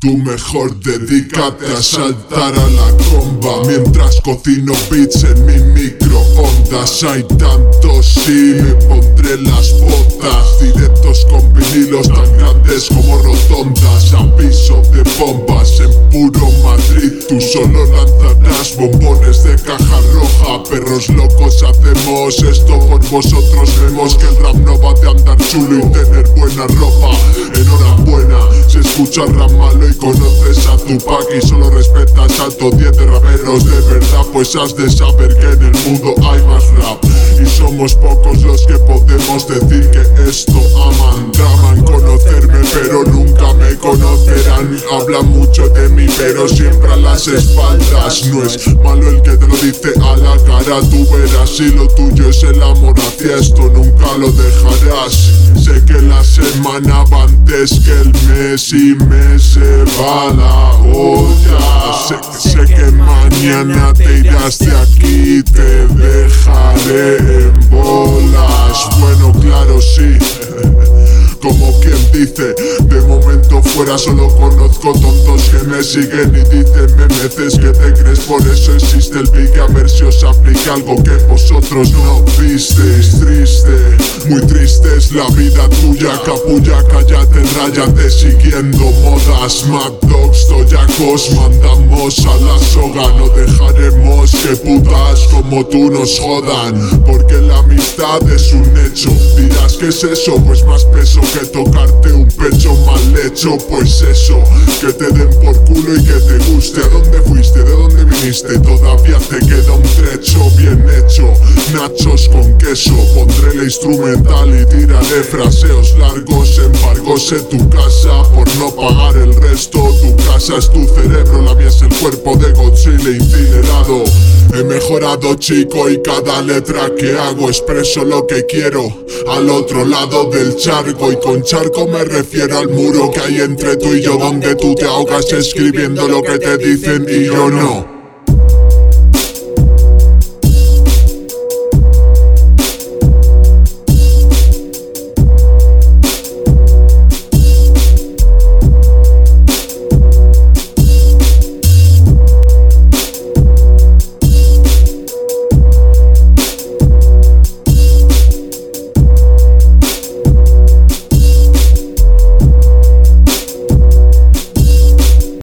Tú mejor dedícate a saltar a la comba. Mientras cocino beats en mi microondas Hay tantos y me pondré las botas. Directos con vinilos tan grandes como rotondas. Aviso de bombas en puro Madrid. Tú solo lanzarás bombones de caja roja. Perros locos hacemos esto por vosotros. Vemos que el rap no va de andar chulo y tener buena ropa escuchas rap malo y conoces a Tupac Y solo respetas a top 10 de raperos de verdad Pues has de saber que en el mundo hay más rap. Y somos pocos los que podemos decir que esto aman. Traman conocerme pero nunca me Hablan mucho de mí pero siempre a las espaldas. No es malo el que te lo dice a la cara. Tú verás si lo tuyo es el amor. Hacia esto Nunca lo dejarás. Sé que la semana va antes que el mes y me se va la olla. Sé, sé que mañana te irás de aquí Te dejaré en bolas. Bueno claro sí. Como quien dice fuera solo conozco tontos que me siguen y dicen me metes que te crees Por eso existe el big a ver si os aplica algo que vosotros no visteis. Triste, muy triste es la vida tuya. Capulla, cállate, rayate siguiendo modas. Mad Dogs, toyacos, mandamos a la soga. No dejaremos que putas como tú nos jodan Porque la amistad es un hecho Dirás que es eso, pues más peso que tocarte un pecho mal hecho Pues eso, que te den por culo y que te guste ¿A dónde fuiste? ¿De dónde viniste? Todavía te queda un trecho bien hecho Nachos con queso, la instrumental y tiraré fraseos largos Embargos en tu casa por no pagar el resto. Tu casa es tu cerebro, la mía es el cuerpo de Godzilla incinerado. He mejorado chico y cada letra que hago expreso lo que quiero. Al otro lado del charco y con charco me refiero al muro que hay entre tú y yo Donde tú te ahogas escribiendo lo que te dicen y yo no